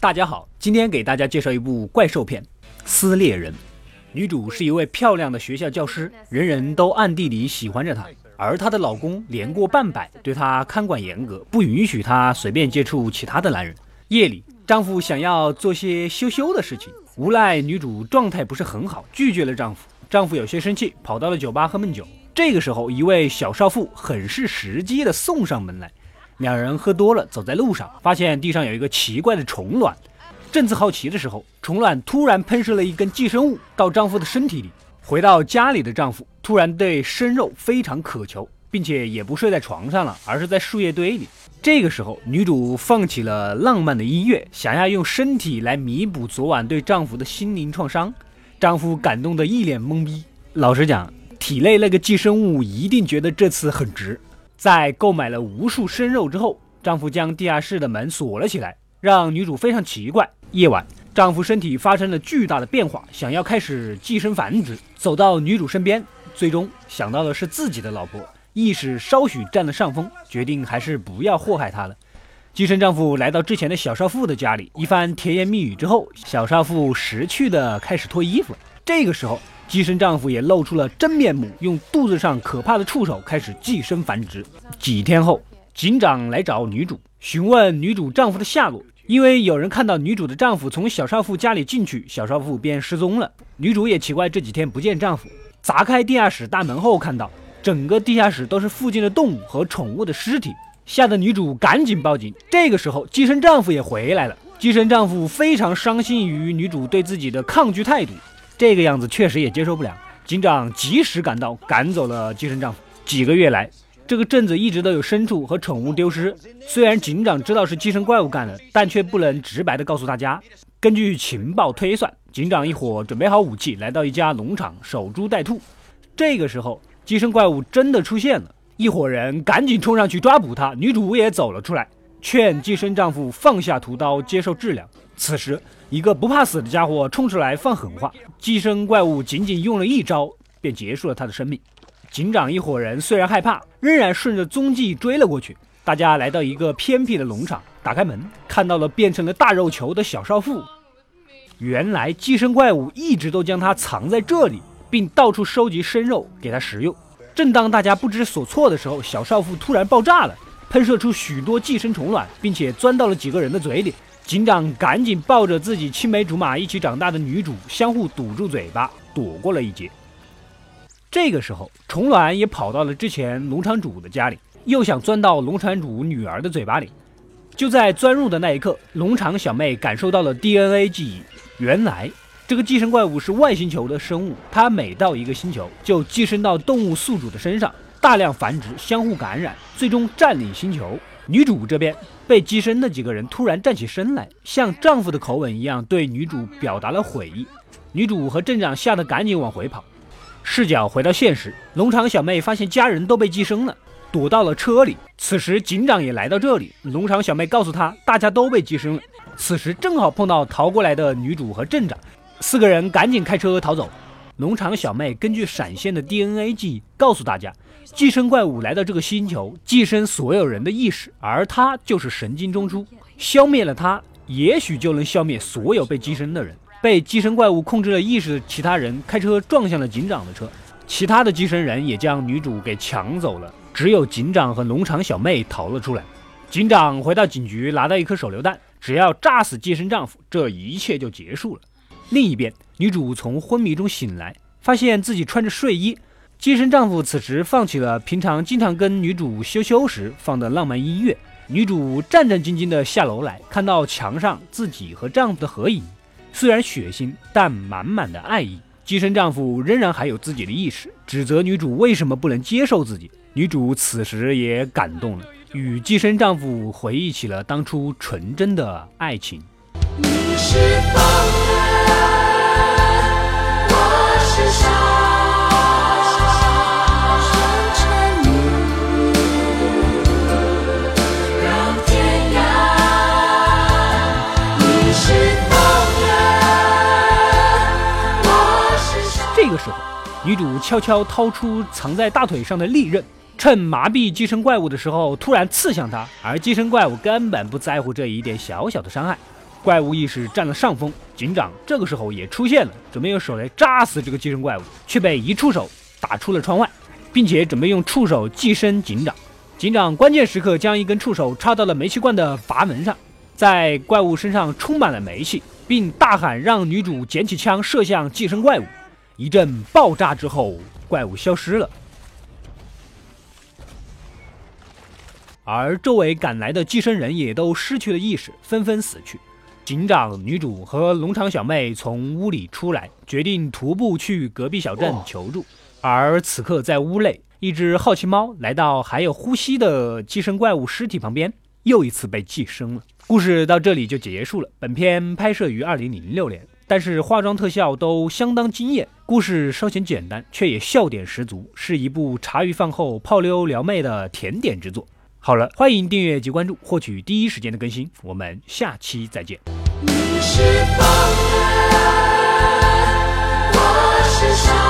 大家好，今天给大家介绍一部怪兽片《撕裂人》。女主是一位漂亮的学校教师，人人都暗地里喜欢着她。而她的老公年过半百，对她看管严格，不允许她随便接触其他的男人。夜里，丈夫想要做些羞羞的事情，无奈女主状态不是很好，拒绝了丈夫。丈夫有些生气，跑到了酒吧喝闷酒。这个时候，一位小少妇很是时机的送上门来。两人喝多了，走在路上，发现地上有一个奇怪的虫卵。正自好奇的时候，虫卵突然喷射了一根寄生物到丈夫的身体里。回到家里的丈夫突然对生肉非常渴求，并且也不睡在床上了，而是在树叶堆里。这个时候，女主放起了浪漫的音乐，想要用身体来弥补昨晚对丈夫的心灵创伤。丈夫感动得一脸懵逼。老实讲，体内那个寄生物一定觉得这次很值。在购买了无数生肉之后，丈夫将地下室的门锁了起来，让女主非常奇怪。夜晚，丈夫身体发生了巨大的变化，想要开始寄生繁殖，走到女主身边，最终想到的是自己的老婆，意识稍许占了上风，决定还是不要祸害她了。寄生丈夫来到之前的小少妇的家里，一番甜言蜜语之后，小少妇识趣的开始脱衣服。这个时候，寄生丈夫也露出了真面目，用肚子上可怕的触手开始寄生繁殖。几天后，警长来找女主，询问女主丈夫的下落。因为有人看到女主的丈夫从小少妇家里进去，小少妇便失踪了。女主也奇怪这几天不见丈夫，砸开地下室大门后，看到整个地下室都是附近的动物和宠物的尸体，吓得女主赶紧报警。这个时候，寄生丈夫也回来了。寄生丈夫非常伤心于女主对自己的抗拒态度，这个样子确实也接受不了。警长及时赶到，赶走了寄生丈夫。几个月来。这个镇子一直都有牲畜和宠物丢失，虽然警长知道是寄生怪物干的，但却不能直白的告诉大家。根据情报推算，警长一伙准备好武器，来到一家农场守株待兔。这个时候，寄生怪物真的出现了，一伙人赶紧冲上去抓捕他。女主也走了出来，劝寄生丈夫放下屠刀，接受治疗。此时，一个不怕死的家伙冲出来放狠话，寄生怪物仅仅用了一招，便结束了他的生命。警长一伙人虽然害怕，仍然顺着踪迹追了过去。大家来到一个偏僻的农场，打开门，看到了变成了大肉球的小少妇。原来寄生怪物一直都将它藏在这里，并到处收集生肉给它食用。正当大家不知所措的时候，小少妇突然爆炸了，喷射出许多寄生虫卵，并且钻到了几个人的嘴里。警长赶紧抱着自己青梅竹马一起长大的女主，相互堵住嘴巴，躲过了一劫。这个时候，虫卵也跑到了之前农场主的家里，又想钻到农场主女儿的嘴巴里。就在钻入的那一刻，农场小妹感受到了 DNA 记忆。原来，这个寄生怪物是外星球的生物，它每到一个星球，就寄生到动物宿主的身上，大量繁殖，相互感染，最终占领星球。女主这边被寄生的几个人突然站起身来，像丈夫的口吻一样对女主表达了悔意。女主和镇长吓得赶紧往回跑。视角回到现实，农场小妹发现家人都被寄生了，躲到了车里。此时警长也来到这里，农场小妹告诉他，大家都被寄生了。此时正好碰到逃过来的女主和镇长，四个人赶紧开车逃走。农场小妹根据闪现的 DNA 记忆告诉大家，寄生怪物来到这个星球，寄生所有人的意识，而他就是神经中枢，消灭了他，也许就能消灭所有被寄生的人。被寄生怪物控制了意识的其他人开车撞向了警长的车，其他的寄生人也将女主给抢走了，只有警长和农场小妹逃了出来。警长回到警局，拿到一颗手榴弹，只要炸死寄生丈夫，这一切就结束了。另一边，女主从昏迷中醒来，发现自己穿着睡衣，寄生丈夫此时放起了平常经常跟女主羞羞时放的浪漫音乐。女主战战兢兢地下楼来，看到墙上自己和丈夫的合影。虽然血腥，但满满的爱意。寄生丈夫仍然还有自己的意识，指责女主为什么不能接受自己。女主此时也感动了，与寄生丈夫回忆起了当初纯真的爱情。你是这个时候女主悄悄掏出藏在大腿上的利刃，趁麻痹寄生怪物的时候突然刺向他，而寄生怪物根本不在乎这一点小小的伤害。怪物意识占了上风。警长这个时候也出现了，准备用手雷扎死这个寄生怪物，却被一触手打出了窗外，并且准备用触手寄生警长。警长关键时刻将一根触手插到了煤气罐的阀门上，在怪物身上充满了煤气，并大喊让女主捡起枪射向寄生怪物。一阵爆炸之后，怪物消失了，而周围赶来的寄生人也都失去了意识，纷纷死去。警长、女主和农场小妹从屋里出来，决定徒步去隔壁小镇求助。而此刻，在屋内，一只好奇猫来到还有呼吸的寄生怪物尸体旁边，又一次被寄生了。故事到这里就结束了。本片拍摄于二零零六年。但是化妆特效都相当惊艳，故事稍显简单，却也笑点十足，是一部茶余饭后泡妞撩妹的甜点之作。好了，欢迎订阅及关注，获取第一时间的更新，我们下期再见。你是风。我是霜。